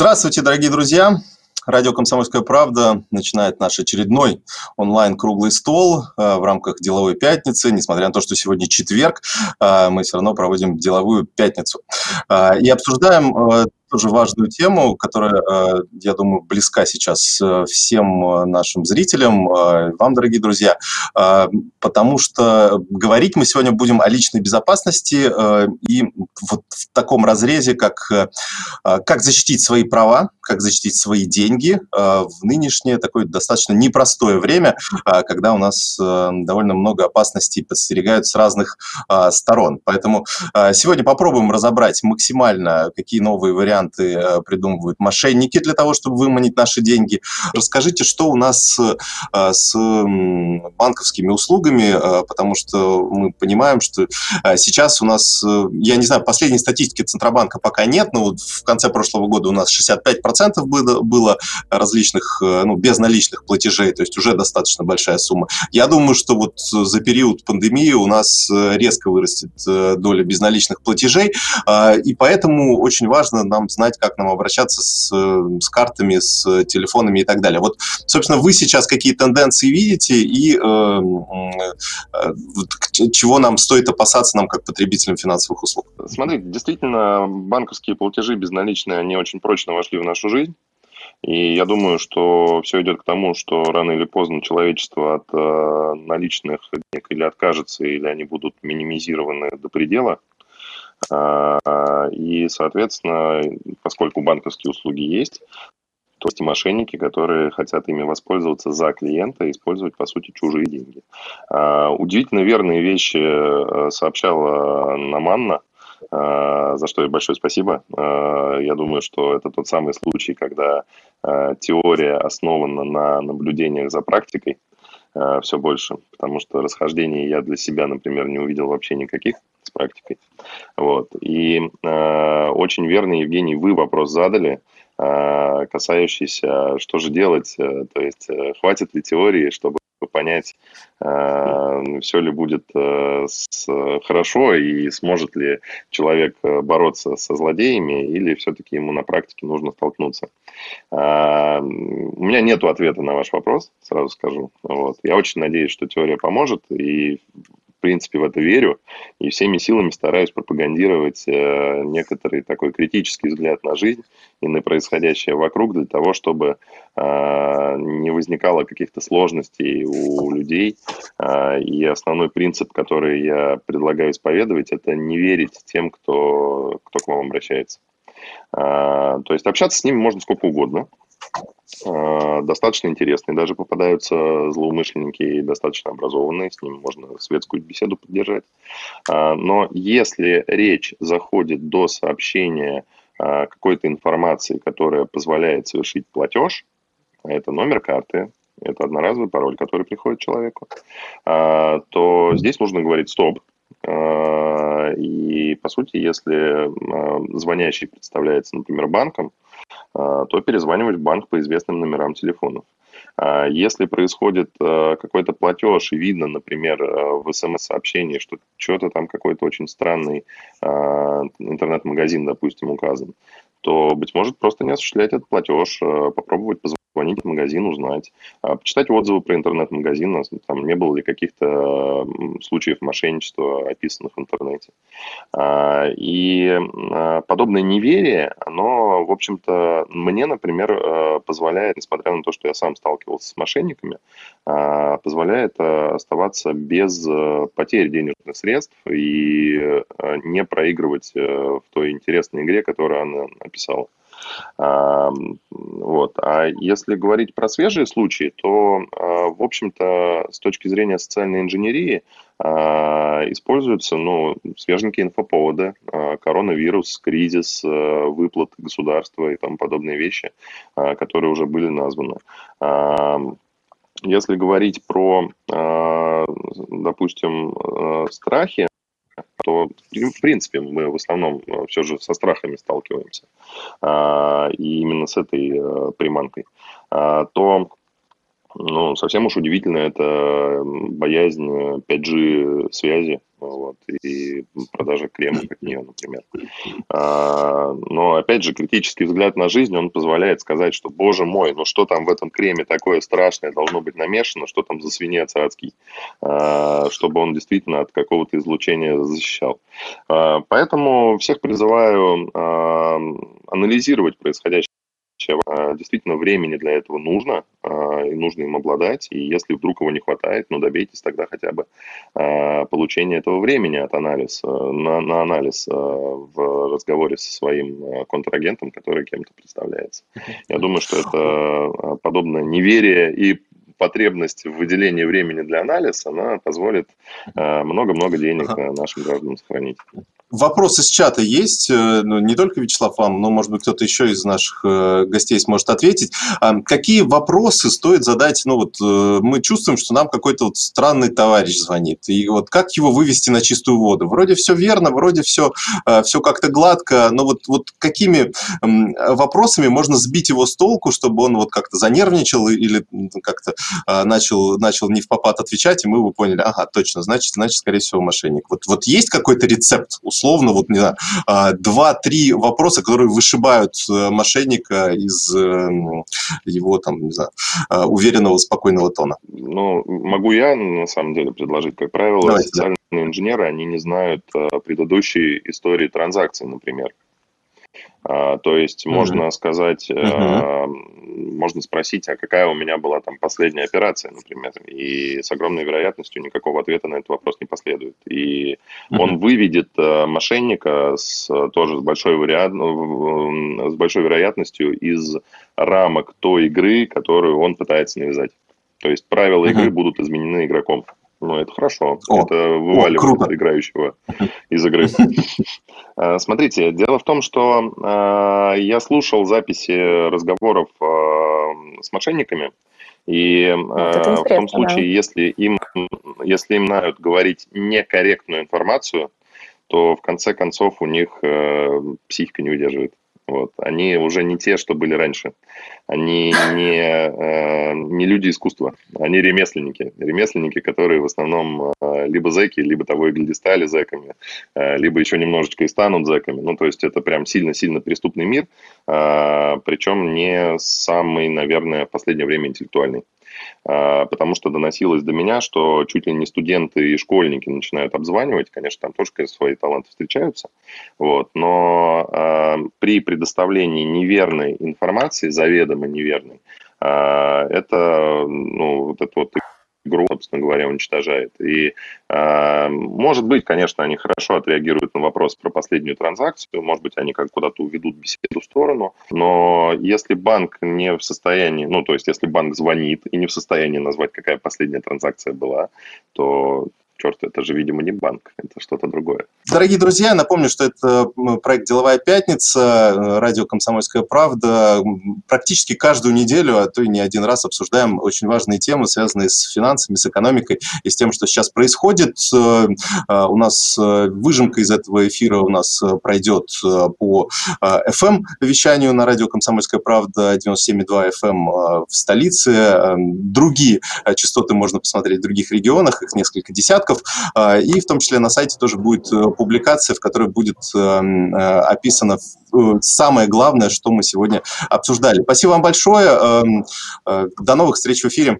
Здравствуйте, дорогие друзья! Радио «Комсомольская правда» начинает наш очередной онлайн-круглый стол э, в рамках деловой пятницы. Несмотря на то, что сегодня четверг, э, мы все равно проводим деловую пятницу. Э, и обсуждаем тоже важную тему, которая, э, я думаю, близка сейчас э, всем э, нашим зрителям, вам, дорогие друзья, потому что говорить мы сегодня будем о личной безопасности и вот в таком разрезе, как, как защитить свои права, как защитить свои деньги в нынешнее такое достаточно непростое время, когда у нас довольно много опасностей подстерегают с разных сторон. Поэтому сегодня попробуем разобрать максимально, какие новые варианты варианты э, придумывают мошенники для того, чтобы выманить наши деньги. Расскажите, что у нас э, с банковскими услугами, э, потому что мы понимаем, что сейчас у нас, я не знаю, последней статистики Центробанка пока нет, но вот в конце прошлого года у нас 65% было, различных, ну, безналичных платежей, то есть уже достаточно большая сумма. Я думаю, что вот за период пандемии у нас резко вырастет доля безналичных платежей, и поэтому очень важно нам знать, как нам обращаться с, с картами, с телефонами и так далее. Вот, собственно, вы сейчас какие тенденции видите и э, э, чего нам стоит опасаться нам как потребителям финансовых услуг? Смотрите, действительно, банковские платежи безналичные, они очень прочно вошли в нашу жизнь. И я думаю, что все идет к тому, что рано или поздно человечество от э, наличных денег или откажется, или они будут минимизированы до предела. А, и, соответственно, поскольку банковские услуги есть, то есть мошенники, которые хотят ими воспользоваться за клиента и использовать, по сути, чужие деньги. А, удивительно верные вещи э, сообщала Наманна, а, за что ей большое спасибо. Я думаю, что это тот самый случай, когда теория основана на наблюдениях за практикой все больше, потому что расхождений я для себя, например, не увидел вообще никаких с практикой. Вот. И э, очень верно, Евгений, вы вопрос задали, э, касающийся, что же делать, э, то есть э, хватит ли теории, чтобы понять, э, все ли будет э, с, хорошо и сможет ли человек э, бороться со злодеями или все-таки ему на практике нужно столкнуться. Э, у меня нет ответа на ваш вопрос, сразу скажу. Вот. Я очень надеюсь, что теория поможет, и в принципе, в это верю и всеми силами стараюсь пропагандировать э, некоторый такой критический взгляд на жизнь и на происходящее вокруг для того, чтобы э, не возникало каких-то сложностей у людей. Э, и основной принцип, который я предлагаю исповедовать, это не верить тем, кто, кто к вам обращается. То есть общаться с ними можно сколько угодно. Достаточно интересные. Даже попадаются злоумышленники достаточно образованные, с ними можно светскую беседу поддержать. Э, но если речь заходит до сообщения э, какой-то информации, которая позволяет совершить платеж, это номер карты, это одноразовый пароль, который приходит человеку, то здесь нужно говорить «стоп», и, по сути, если звонящий представляется, например, банком, а, то перезванивать в банк по известным номерам телефонов. А, если происходит а, какой-то платеж и видно, например, в смс-сообщении, что что-то там какой-то очень странный интернет-магазин, допустим, указан, то, быть может, просто не осуществлять этот платеж, попробовать позвонить позвонить в магазин, узнать, а, почитать отзывы про интернет-магазин, там не было ли каких-то случаев мошенничества, описанных в интернете. А, и а, подобное неверие, оно, в общем-то, мне, например, позволяет, несмотря на то, что я сам сталкивался с мошенниками, позволяет оставаться без потери денежных средств и не проигрывать в той интересной игре, которую она описала. Вот. А если говорить про свежие случаи, то, а, в общем-то, с точки зрения социальной инженерии а, используются ну, свеженькие инфоповоды, а, коронавирус, кризис, выплаты государства и тому подобные вещи, которые уже были названы. Если говорить про, допустим, страхи, то, в принципе, мы в основном э, все же со страхами сталкиваемся, а, и именно с этой э, приманкой, а, то Ну, совсем уж удивительно, это боязнь 5G связи вот, и продажа крема от нее, например. Но, опять же, критический взгляд на жизнь, он позволяет сказать, что, боже мой, ну что там в этом креме такое страшное должно быть намешано, что там за свинец адский, а, чтобы он действительно от какого-то излучения защищал. А, поэтому всех призываю а, анализировать происходящее действительно времени для этого нужно, и нужно им обладать, и если вдруг его не хватает, ну, добейтесь тогда хотя бы а, получения этого времени от анализа, на, на анализ в разговоре со своим контрагентом, который кем-то представляется. Я думаю, что это подобное неверие и потребность в выделении времени для анализа, она позволит много-много денег нашим гражданам сохранить. Вопрос из чата есть, э, ну, не только Вячеслав вам, но, может быть, кто-то еще из наших э, гостей сможет ответить. А какие вопросы стоит задать? Ну, вот э, мы чувствуем, что нам какой-то вот странный товарищ звонит. И вот как его вывести на чистую воду? Вроде все верно, вроде все, все как-то гладко, но вот, вот какими вопросами можно сбить его с толку, чтобы он вот как-то занервничал или как-то начал, начал не в попад отвечать, и мы бы поняли, ага, точно, значит, значит, скорее всего, мошенник. Вот, вот есть какой-то рецепт условно, вот, не знаю, а, два-три вопроса, которые вышибают э, мошенника из э, его, там, не знаю, а, уверенного, спокойного тона. Ну, могу я, на самом деле, предложить, как правило, Давайте, социальные да. инженеры, они не знают э, предыдущей истории транзакций, например. А, то есть mm-hmm. можно сказать, mm-hmm. можно спросить, а какая у меня была там последняя операция, например, и с огромной вероятностью никакого ответа на этот вопрос не последует. И mm-hmm. он выведет э, мошенника с, тоже с большой, вариа... с большой вероятностью из рамок той игры, которую он пытается навязать. То есть правила игры будут изменены игроком. Ну, это хорошо. О, это вываливает о, играющего из игры. А, смотрите, дело в том, что а, я слушал записи разговоров а, с мошенниками, и в том случае, да. если им, если им нают говорить некорректную информацию, то в конце концов у них э, психика не выдерживает. Вот. Они уже не те, что были раньше. Они не, э, не люди искусства, они ремесленники. Ремесленники, которые в основном э, либо зэки, либо того и гляди стали зэками, э, либо еще немножечко и станут зэками. Ну, то есть это прям сильно-сильно преступный мир, э, причем не самый, наверное, в последнее время интеллектуальный. А, потому что доносилось до меня, что чуть ли не студенты и школьники начинают обзванивать, конечно, там тоже свои таланты встречаются, вот, но э, при предоставлении неверной информации, заведомо неверной, э, это, ну, вот это вот игру, собственно говоря, уничтожает. И, э, может быть, конечно, они хорошо отреагируют на вопрос про последнюю транзакцию, может быть, они как куда-то уведут беседу в сторону, но если банк не в состоянии, ну, то есть, если банк звонит и не в состоянии назвать, какая последняя транзакция была, то черт, это же, видимо, не банк, это что-то другое. Дорогие друзья, напомню, что это проект «Деловая пятница», радио «Комсомольская правда». Практически каждую неделю, а то и не один раз обсуждаем очень важные темы, связанные с финансами, с экономикой и с тем, что сейчас происходит. Э, э, у нас э, выжимка из этого эфира у нас пройдет по FM-вещанию на радио «Комсомольская правда» 97,2 FM в столице. Другие частоты можно посмотреть в других регионах, их несколько десятков порядков. А, и в том числе на сайте тоже будет э, публикация, в которой будет эм, э, описано э, самое главное, что мы сегодня обсуждали. Спасибо вам большое. Эм, до новых встреч в эфире.